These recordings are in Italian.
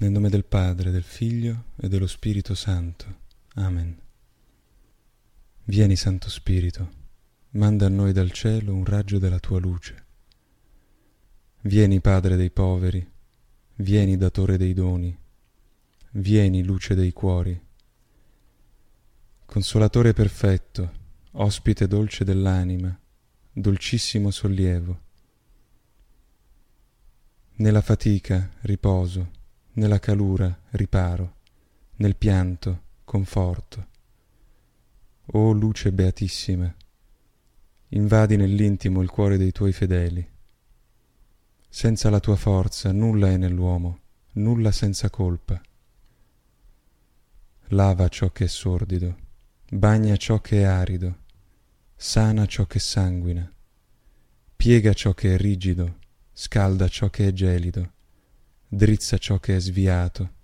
Nel nome del Padre, del Figlio e dello Spirito Santo. Amen. Vieni, Santo Spirito, manda a noi dal cielo un raggio della tua luce. Vieni, Padre dei poveri, vieni, datore dei doni, vieni, luce dei cuori. Consolatore perfetto, ospite dolce dell'anima, dolcissimo sollievo. Nella fatica, riposo nella calura riparo, nel pianto conforto. O luce beatissima, invadi nell'intimo il cuore dei tuoi fedeli. Senza la tua forza nulla è nell'uomo, nulla senza colpa. Lava ciò che è sordido, bagna ciò che è arido, sana ciò che sanguina, piega ciò che è rigido, scalda ciò che è gelido drizza ciò che è sviato.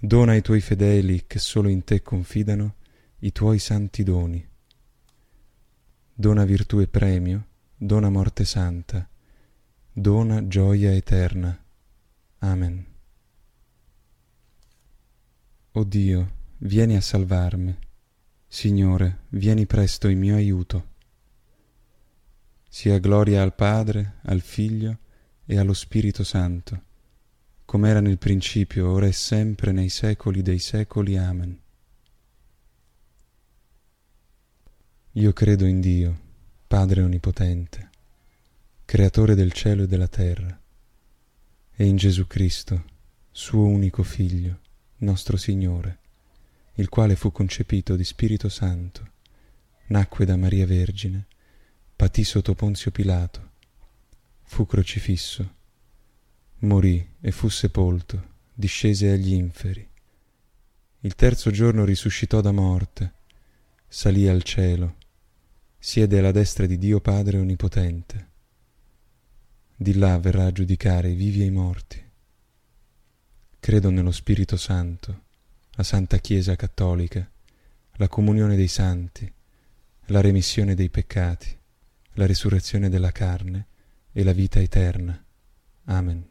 Dona ai tuoi fedeli che solo in te confidano i tuoi santi doni. Dona virtù e premio, dona morte santa, dona gioia eterna. Amen. O Dio, vieni a salvarmi. Signore, vieni presto in mio aiuto. Sia gloria al Padre, al Figlio e allo Spirito Santo come era nel principio, ora e sempre, nei secoli dei secoli. Amen. Io credo in Dio, Padre Onnipotente, Creatore del cielo e della terra, e in Gesù Cristo, suo unico Figlio, nostro Signore, il quale fu concepito di Spirito Santo, nacque da Maria Vergine, patì sotto Ponzio Pilato, fu crocifisso, morì e fu sepolto, discese agli inferi. Il terzo giorno risuscitò da morte, salì al cielo, siede alla destra di Dio Padre Onnipotente. Di là verrà a giudicare i vivi e i morti. Credo nello Spirito Santo, la Santa Chiesa Cattolica, la comunione dei santi, la remissione dei peccati, la risurrezione della carne e la vita eterna. Amen.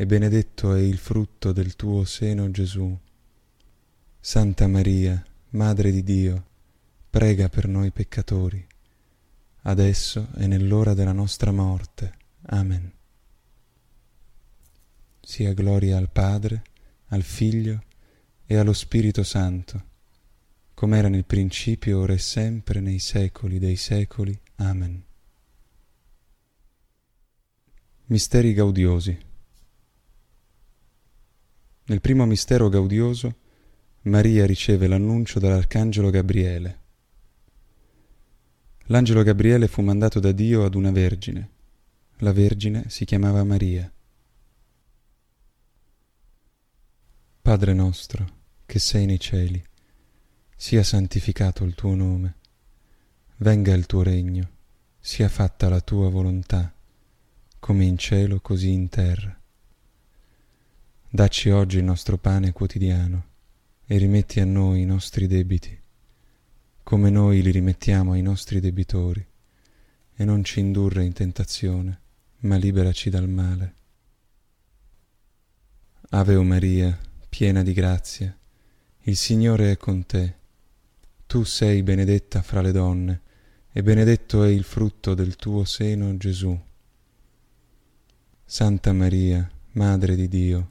e benedetto è il frutto del tuo seno Gesù. Santa Maria, Madre di Dio, prega per noi peccatori, adesso e nell'ora della nostra morte. Amen. Sia gloria al Padre, al Figlio e allo Spirito Santo, come era nel principio, ora e sempre, nei secoli dei secoli. Amen. Misteri gaudiosi. Nel primo mistero gaudioso Maria riceve l'annuncio dall'Arcangelo Gabriele. L'angelo Gabriele fu mandato da Dio ad una vergine. La vergine si chiamava Maria. Padre nostro, che sei nei cieli, sia santificato il tuo nome, venga il tuo regno, sia fatta la tua volontà, come in cielo così in terra. Dacci oggi il nostro pane quotidiano e rimetti a noi i nostri debiti, come noi li rimettiamo ai nostri debitori, e non ci indurre in tentazione, ma liberaci dal male. Ave o Maria, piena di grazia, il Signore è con te. Tu sei benedetta fra le donne, e benedetto è il frutto del tuo seno, Gesù. Santa Maria, Madre di Dio,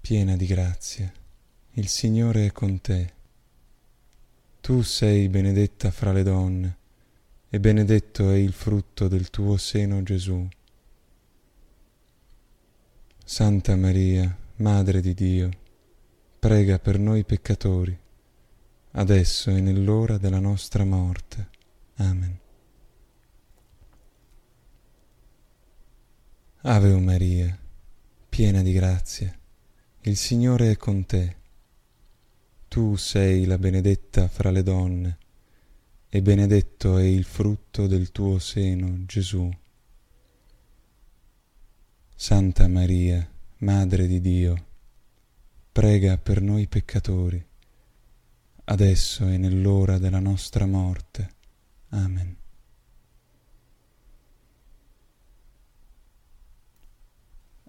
piena di grazia, il Signore è con te. Tu sei benedetta fra le donne, e benedetto è il frutto del tuo seno Gesù. Santa Maria, Madre di Dio, prega per noi peccatori, adesso e nell'ora della nostra morte. Amen. Ave Maria, piena di grazia, il Signore è con te. Tu sei la benedetta fra le donne, e benedetto è il frutto del tuo seno, Gesù. Santa Maria, Madre di Dio, prega per noi peccatori, adesso e nell'ora della nostra morte. Amen.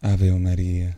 Ave o Maria,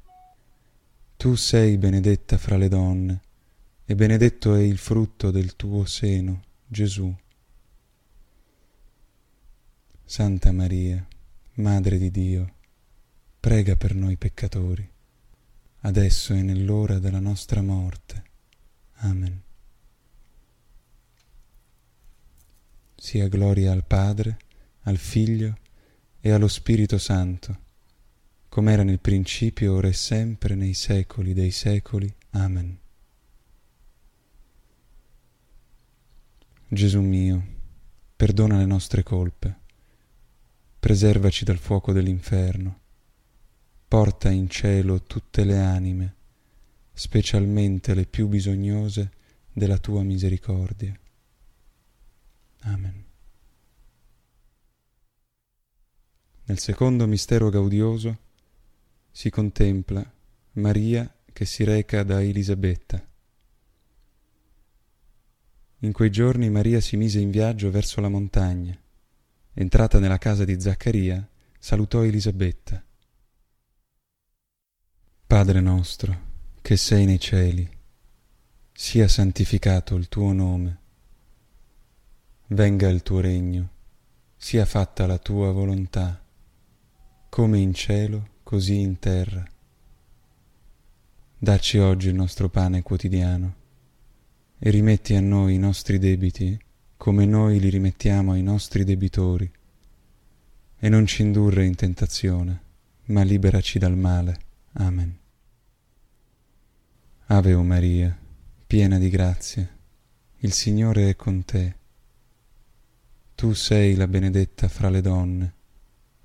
Tu sei benedetta fra le donne, e benedetto è il frutto del tuo seno, Gesù. Santa Maria, Madre di Dio, prega per noi peccatori, adesso e nell'ora della nostra morte. Amen. Sia gloria al Padre, al Figlio e allo Spirito Santo come era nel principio, ora e sempre, nei secoli dei secoli. Amen. Gesù mio, perdona le nostre colpe, preservaci dal fuoco dell'inferno, porta in cielo tutte le anime, specialmente le più bisognose della tua misericordia. Amen. Nel secondo mistero gaudioso, si contempla Maria che si reca da Elisabetta. In quei giorni Maria si mise in viaggio verso la montagna. Entrata nella casa di Zaccaria, salutò Elisabetta. Padre nostro, che sei nei cieli, sia santificato il tuo nome. Venga il tuo regno, sia fatta la tua volontà, come in cielo, così in terra. Dacci oggi il nostro pane quotidiano e rimetti a noi i nostri debiti come noi li rimettiamo ai nostri debitori. E non ci indurre in tentazione, ma liberaci dal male. Amen. Ave o Maria, piena di grazia, il Signore è con te. Tu sei la benedetta fra le donne,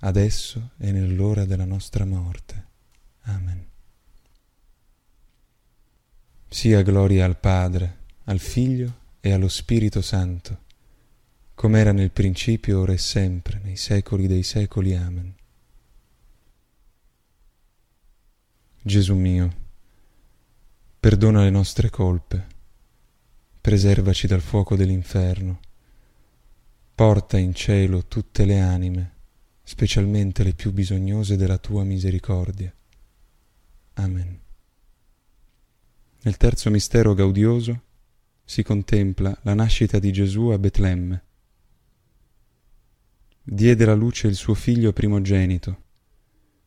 adesso e nell'ora della nostra morte. Amen. Sia gloria al Padre, al Figlio e allo Spirito Santo, come era nel principio, ora e sempre, nei secoli dei secoli. Amen. Gesù mio, perdona le nostre colpe, preservaci dal fuoco dell'inferno, porta in cielo tutte le anime, specialmente le più bisognose della tua misericordia. Amen. Nel terzo mistero gaudioso si contempla la nascita di Gesù a Betlemme. Diede la luce il suo figlio primogenito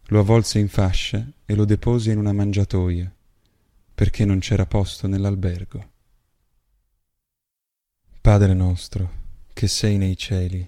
lo avvolse in fasce e lo depose in una mangiatoia, perché non c'era posto nell'albergo. Padre nostro, che sei nei cieli,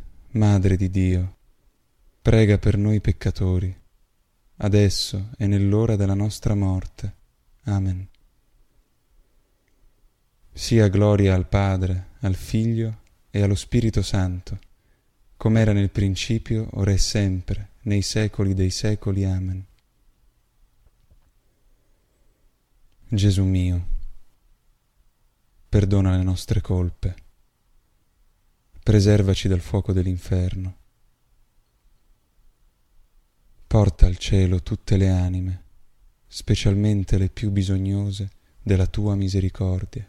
Madre di Dio, prega per noi peccatori, adesso e nell'ora della nostra morte. Amen. Sia gloria al Padre, al Figlio e allo Spirito Santo come era nel principio, ora e sempre, nei secoli dei secoli. Amen. Gesù mio, perdona le nostre colpe, preservaci dal fuoco dell'inferno, porta al cielo tutte le anime, specialmente le più bisognose della tua misericordia.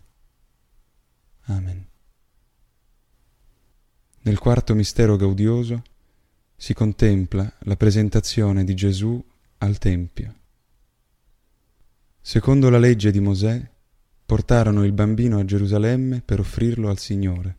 Amen. Nel quarto mistero gaudioso si contempla la presentazione di Gesù al Tempio. Secondo la legge di Mosè, portarono il bambino a Gerusalemme per offrirlo al Signore.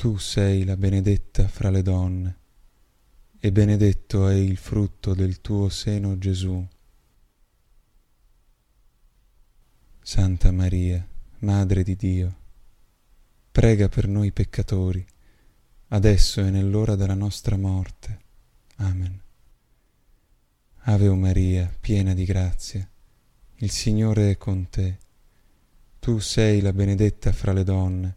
Tu sei la benedetta fra le donne, e benedetto è il frutto del tuo seno Gesù. Santa Maria, Madre di Dio, prega per noi peccatori, adesso e nell'ora della nostra morte. Amen. Ave Maria, piena di grazia, il Signore è con te. Tu sei la benedetta fra le donne,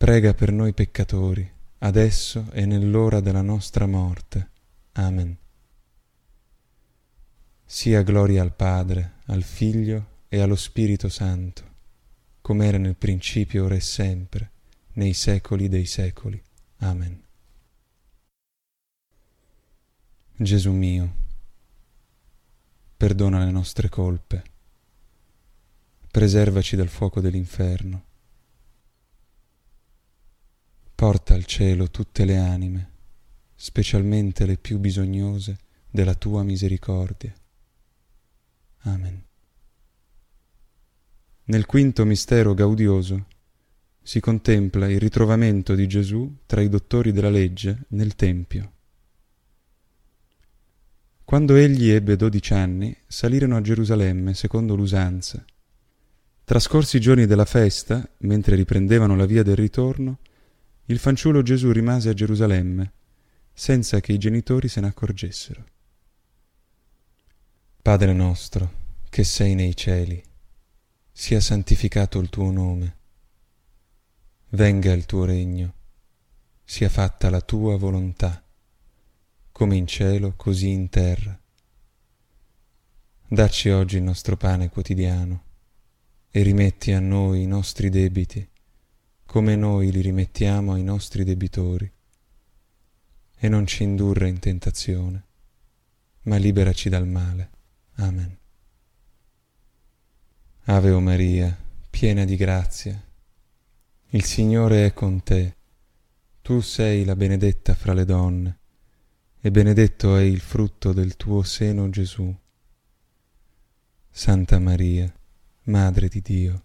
prega per noi peccatori, adesso e nell'ora della nostra morte. Amen. Sia gloria al Padre, al Figlio e allo Spirito Santo, come era nel principio, ora e sempre, nei secoli dei secoli. Amen. Gesù mio, perdona le nostre colpe, preservaci dal fuoco dell'inferno, porta al cielo tutte le anime, specialmente le più bisognose della tua misericordia. Amen. Nel quinto mistero gaudioso si contempla il ritrovamento di Gesù tra i dottori della legge nel Tempio. Quando egli ebbe dodici anni, salirono a Gerusalemme secondo l'usanza. Trascorsi i giorni della festa, mentre riprendevano la via del ritorno, il fanciullo Gesù rimase a Gerusalemme, senza che i genitori se ne accorgessero. Padre nostro, che sei nei cieli, sia santificato il tuo nome venga il tuo regno, sia fatta la tua volontà, come in cielo così in terra. Dacci oggi il nostro pane quotidiano e rimetti a noi i nostri debiti, come noi li rimettiamo ai nostri debitori. E non ci indurre in tentazione, ma liberaci dal male. Amen. Ave o Maria, piena di grazia, il Signore è con te. Tu sei la benedetta fra le donne, e benedetto è il frutto del tuo seno Gesù. Santa Maria, Madre di Dio,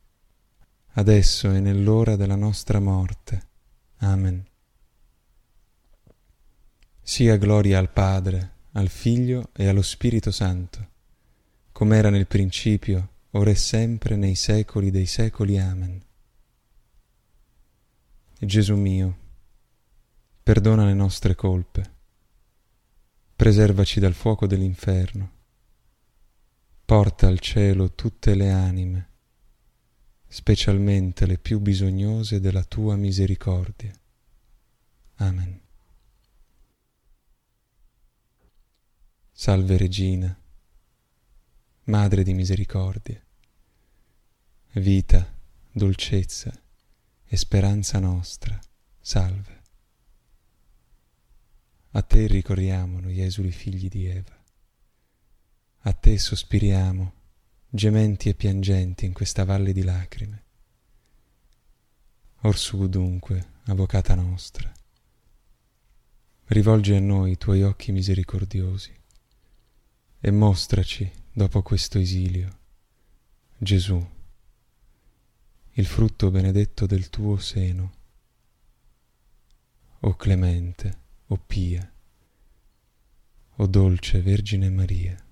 adesso e nell'ora della nostra morte. Amen. Sia gloria al Padre, al Figlio e allo Spirito Santo, come era nel principio, ora e sempre, nei secoli dei secoli. Amen. Gesù mio, perdona le nostre colpe preservaci dal fuoco dell'inferno, porta al cielo tutte le anime, specialmente le più bisognose della tua misericordia. Amen. Salve Regina, Madre di misericordia, vita, dolcezza e speranza nostra, salve. A te ricorriamo noi esuli figli di Eva. A te sospiriamo, gementi e piangenti in questa valle di lacrime. Orsù dunque, avvocata nostra, rivolgi a noi i tuoi occhi misericordiosi e mostraci, dopo questo esilio, Gesù, il frutto benedetto del tuo seno. O clemente, o pia, o dolce Vergine Maria.